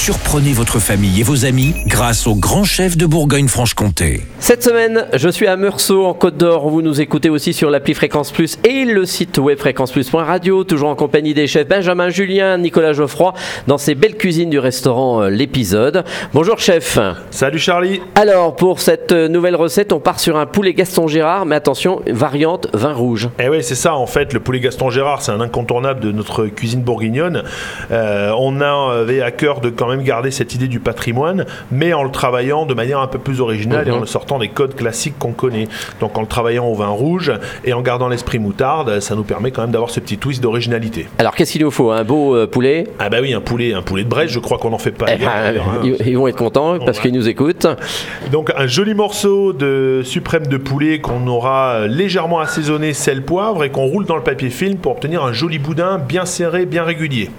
Surprenez votre famille et vos amis grâce au grand chef de Bourgogne-Franche-Comté. Cette semaine, je suis à Meursault en Côte d'Or. Vous nous écoutez aussi sur l'appli Fréquence Plus et le site web fréquenceplus.radio, toujours en compagnie des chefs Benjamin Julien, Nicolas Geoffroy, dans ces belles cuisines du restaurant euh, L'épisode. Bonjour chef. Salut Charlie. Alors, pour cette euh, nouvelle recette, on part sur un poulet Gaston Gérard, mais attention, variante vin rouge. Eh oui, c'est ça en fait. Le poulet Gaston Gérard, c'est un incontournable de notre cuisine bourguignonne. Euh, on avait à cœur de quand même garder cette idée du patrimoine, mais en le travaillant de manière un peu plus originale et en Mhm. le sortant des codes classiques qu'on connaît. Donc en le travaillant au vin rouge et en gardant l'esprit moutarde, ça nous permet quand même d'avoir ce petit twist d'originalité. Alors, qu'est-ce qu'il nous faut? Un beau euh, poulet? Ah bah oui, un poulet, un poulet de Brest, je crois qu'on n'en fait pas. Eh ben, hein. ils, vont être contents parce qu'ils nous écoutent. Donc un joli morceau de suprême de poulet qu'on aura légèrement assaisonné sel poivre et qu'on roule dans le papier film pour obtenir un joli boudin bien serré, bien régulier.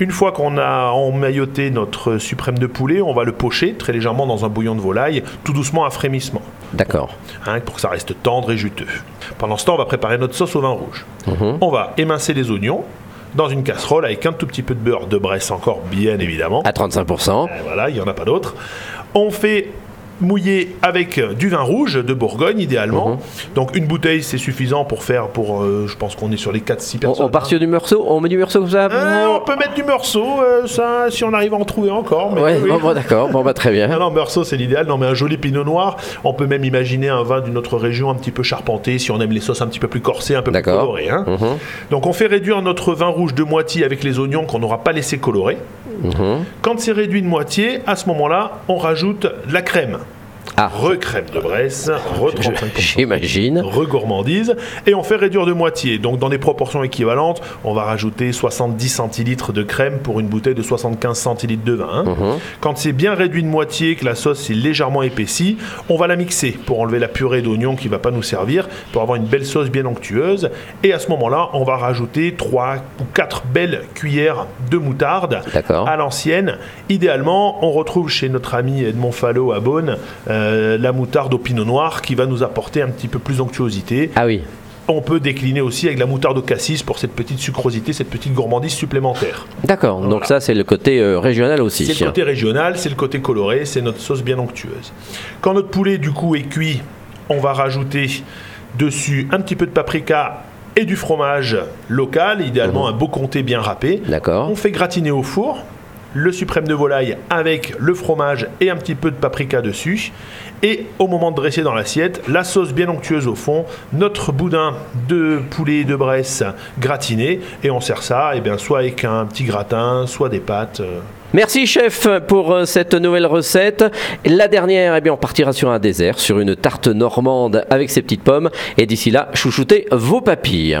Une fois qu'on a emmailloté notre suprême de poulet, on va le pocher très légèrement dans un bouillon de volaille, tout doucement à frémissement, D'accord. hein, pour que ça reste tendre et juteux. Pendant ce temps, on va préparer notre sauce au vin rouge. On va émincer les oignons dans une casserole avec un tout petit peu de beurre de Bresse encore, bien évidemment. À 35%. Euh, Voilà, il n'y en a pas d'autre. On fait mouiller avec euh, du vin rouge de Bourgogne idéalement. Mhm. Donc une bouteille c'est suffisant pour faire pour euh, je pense qu'on est sur les 4 6 On, personnes. on part hein. sur du morceau On met du morceau comme ça Euh, on peut mettre du morceau, euh, ça, si on arrive à en trouver encore. mais Ouais, oui. bon, bon, d'accord. Bon, bah, très bien. Non, non, morceau c'est l'idéal. Non, mais un joli pinot noir. On peut même imaginer un vin d'une autre région un petit peu charpenté, si on aime les sauces un petit peu plus corsées, un peu plus colorées. hein. Mhm. Donc on fait réduire notre vin rouge de moitié avec les oignons qu'on n'aura pas laissé colorer. Quand c'est réduit de moitié, à ce moment-là, on rajoute la crème. Ah. Re-crème de Bresse, re Je- 35%. J'imagine. Re-gourmandise, et on fait réduire de moitié. Donc, dans des proportions équivalentes, on va rajouter 70 centilitres de crème pour une bouteille de 75 centilitres de vin. Mhm. Quand c'est bien réduit de moitié, que la sauce est légèrement épaissie, on va la mixer pour enlever la purée d'oignon qui va pas nous servir, pour avoir une belle sauce bien onctueuse. Et à ce moment-là, on va rajouter 3 ou 4 belles cuillères de moutarde à l'ancienne. Idéalement, on retrouve chez notre ami Edmond Fallot à Beaune euh, la moutarde au pinot noir qui va nous apporter un petit peu plus d'onctuosité. Ah oui. On peut décliner aussi avec la moutarde au cassis pour cette petite sucrosité, cette petite gourmandise supplémentaire. D'accord. Donc Voilà. ça, c'est le côté euh, régional aussi. C'est le côté régional, c'est le côté coloré, c'est notre sauce bien onctueuse. Quand notre poulet du coup est cuit, on va rajouter dessus un petit peu de paprika et du fromage local, idéalement un beau comté bien râpé. D'accord. On fait gratiner au four le suprême de volaille avec le fromage et un petit peu de paprika dessus. Et au moment de dresser dans l'assiette, la sauce bien onctueuse au fond, notre boudin de poulet de Bresse gratiné. Et on sert ça eh bien, soit avec un petit gratin, soit des pâtes. euh, Merci chef pour euh, cette nouvelle recette. Et La dernière, eh bien, on partira sur un désert, sur une tarte normande avec ses petites pommes. Et d'ici là, chouchoutez vos papilles.